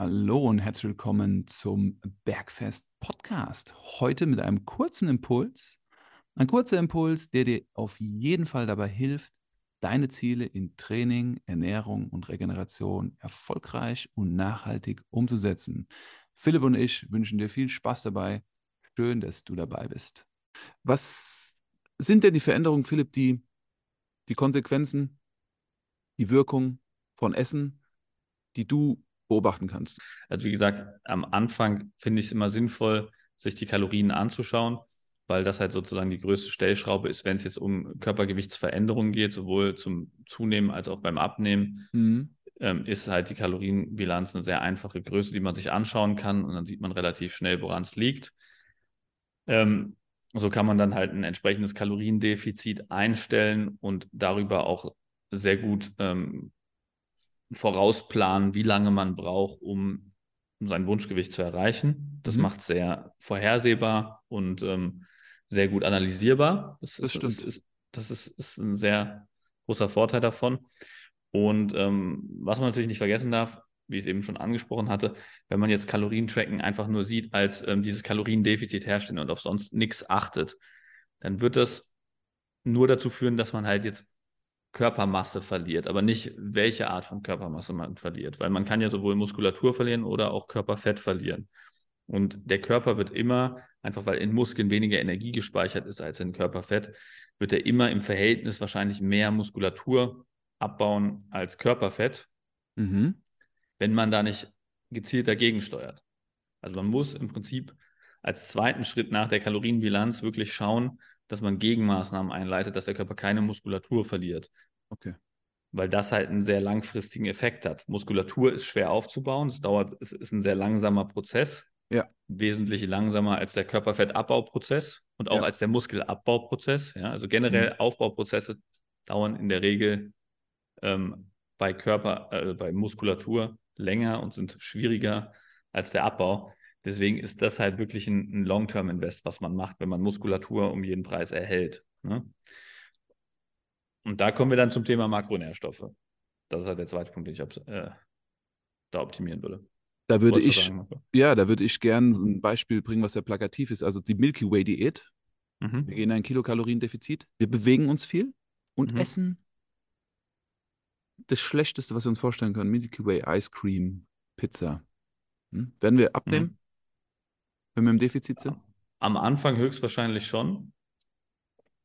Hallo und herzlich willkommen zum Bergfest Podcast. Heute mit einem kurzen Impuls. Ein kurzer Impuls, der dir auf jeden Fall dabei hilft, deine Ziele in Training, Ernährung und Regeneration erfolgreich und nachhaltig umzusetzen. Philipp und ich wünschen dir viel Spaß dabei. Schön, dass du dabei bist. Was sind denn die Veränderungen, Philipp, die, die Konsequenzen, die Wirkung von Essen, die du beobachten kannst? Also wie gesagt, am Anfang finde ich es immer sinnvoll, sich die Kalorien anzuschauen, weil das halt sozusagen die größte Stellschraube ist, wenn es jetzt um Körpergewichtsveränderungen geht, sowohl zum Zunehmen als auch beim Abnehmen. Mhm. Ähm, ist halt die Kalorienbilanz eine sehr einfache Größe, die man sich anschauen kann und dann sieht man relativ schnell, woran es liegt. Ähm, so kann man dann halt ein entsprechendes Kaloriendefizit einstellen und darüber auch sehr gut ähm, vorausplanen, wie lange man braucht, um, um sein Wunschgewicht zu erreichen. Das mhm. macht sehr vorhersehbar und ähm, sehr gut analysierbar. Das, das ist, stimmt. Das, ist, das ist, ist ein sehr großer Vorteil davon. Und ähm, was man natürlich nicht vergessen darf, wie ich es eben schon angesprochen hatte, wenn man jetzt Kalorientracken einfach nur sieht als ähm, dieses Kaloriendefizit herstellen und auf sonst nichts achtet, dann wird das nur dazu führen, dass man halt jetzt Körpermasse verliert, aber nicht welche Art von Körpermasse man verliert, weil man kann ja sowohl Muskulatur verlieren oder auch Körperfett verlieren. Und der Körper wird immer, einfach weil in Muskeln weniger Energie gespeichert ist als in Körperfett, wird er immer im Verhältnis wahrscheinlich mehr Muskulatur abbauen als Körperfett, mhm. wenn man da nicht gezielt dagegen steuert. Also man muss im Prinzip als zweiten Schritt nach der Kalorienbilanz wirklich schauen, dass man Gegenmaßnahmen einleitet, dass der Körper keine Muskulatur verliert. Okay. Weil das halt einen sehr langfristigen Effekt hat. Muskulatur ist schwer aufzubauen. Es dauert, es ist ein sehr langsamer Prozess. Ja. Wesentlich langsamer als der Körperfettabbauprozess und auch ja. als der Muskelabbauprozess. Ja, also generell mhm. Aufbauprozesse dauern in der Regel ähm, bei Körper, äh, bei Muskulatur länger und sind schwieriger als der Abbau. Deswegen ist das halt wirklich ein, ein Long-Term-Invest, was man macht, wenn man Muskulatur um jeden Preis erhält. Ne? Und da kommen wir dann zum Thema Makronährstoffe. Das ist halt der zweite Punkt, den ich äh, da optimieren würde. Da würde ich, sagen, ja, da würde ich gerne ein Beispiel bringen, was ja plakativ ist. Also die Milky Way Diät. Mhm. Wir gehen in ein Kilokaloriendefizit. Wir bewegen uns viel und mhm. essen das Schlechteste, was wir uns vorstellen können. Milky Way Ice Cream, Pizza. Hm? Werden wir abnehmen? Mhm wenn wir im Defizit sind? Am Anfang höchstwahrscheinlich schon.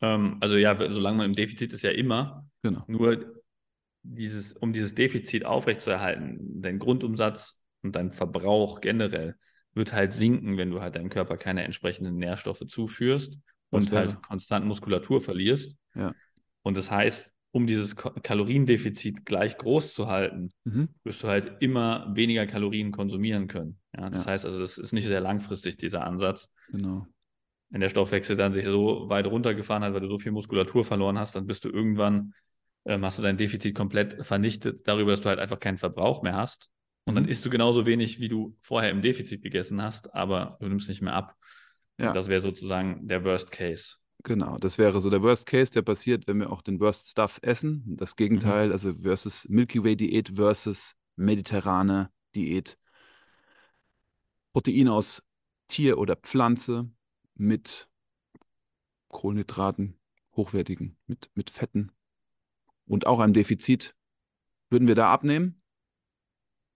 Ähm, also ja, solange man im Defizit ist, ja immer. Genau. Nur dieses, um dieses Defizit aufrechtzuerhalten, dein Grundumsatz und dein Verbrauch generell wird halt sinken, wenn du halt deinem Körper keine entsprechenden Nährstoffe zuführst und halt konstant Muskulatur verlierst. Ja. Und das heißt, um dieses Kaloriendefizit gleich groß zu halten, mhm. wirst du halt immer weniger Kalorien konsumieren können. Ja, das ja. heißt also, das ist nicht sehr langfristig, dieser Ansatz. Genau. Wenn der Stoffwechsel dann sich so weit runtergefahren hat, weil du so viel Muskulatur verloren hast, dann bist du irgendwann, ähm, hast du dein Defizit komplett vernichtet, darüber, dass du halt einfach keinen Verbrauch mehr hast. Und mhm. dann isst du genauso wenig, wie du vorher im Defizit gegessen hast, aber du nimmst nicht mehr ab. Ja. Das wäre sozusagen der Worst Case. Genau, das wäre so der Worst Case, der passiert, wenn wir auch den Worst Stuff essen. Das Gegenteil, mhm. also versus Milky Way Diät versus mediterrane Diät. Protein aus Tier oder Pflanze mit Kohlenhydraten, hochwertigen, mit, mit Fetten und auch einem Defizit. Würden wir da abnehmen?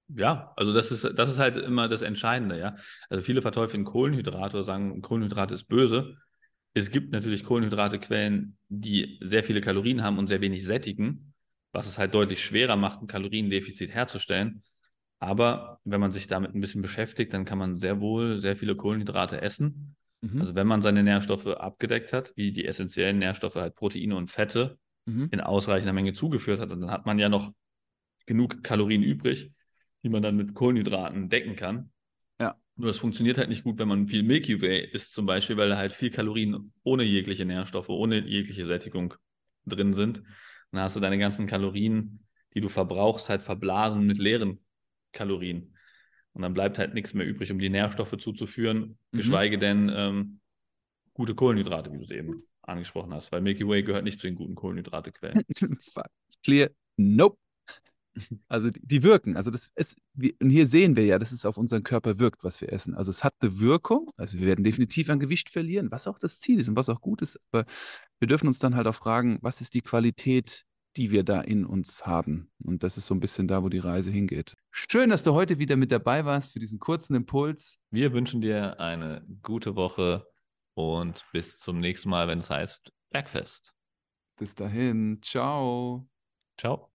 Ja, also das ist, das ist halt immer das Entscheidende, ja. Also viele verteufeln Kohlenhydrate oder sagen, Kohlenhydrate ist böse es gibt natürlich Kohlenhydratequellen, die sehr viele Kalorien haben und sehr wenig sättigen, was es halt deutlich schwerer macht, ein Kaloriendefizit herzustellen. Aber wenn man sich damit ein bisschen beschäftigt, dann kann man sehr wohl sehr viele Kohlenhydrate essen. Mhm. Also wenn man seine Nährstoffe abgedeckt hat, wie die essentiellen Nährstoffe halt Proteine und Fette mhm. in ausreichender Menge zugeführt hat, und dann hat man ja noch genug Kalorien übrig, die man dann mit Kohlenhydraten decken kann. Nur es funktioniert halt nicht gut, wenn man viel Milky Way isst, zum Beispiel, weil da halt viel Kalorien ohne jegliche Nährstoffe, ohne jegliche Sättigung drin sind. dann hast du deine ganzen Kalorien, die du verbrauchst, halt verblasen mit leeren Kalorien. Und dann bleibt halt nichts mehr übrig, um die Nährstoffe zuzuführen, mhm. geschweige denn ähm, gute Kohlenhydrate, wie du es eben angesprochen hast, weil Milky Way gehört nicht zu den guten Kohlenhydratequellen. Clear, nope. Also die, die wirken. Also das ist, und hier sehen wir ja, dass es auf unseren Körper wirkt, was wir essen. Also es hat eine Wirkung. Also wir werden definitiv an Gewicht verlieren, was auch das Ziel ist und was auch gut ist. Aber wir dürfen uns dann halt auch fragen, was ist die Qualität, die wir da in uns haben? Und das ist so ein bisschen da, wo die Reise hingeht. Schön, dass du heute wieder mit dabei warst für diesen kurzen Impuls. Wir wünschen dir eine gute Woche und bis zum nächsten Mal, wenn es heißt Bergfest. Bis dahin. Ciao. Ciao.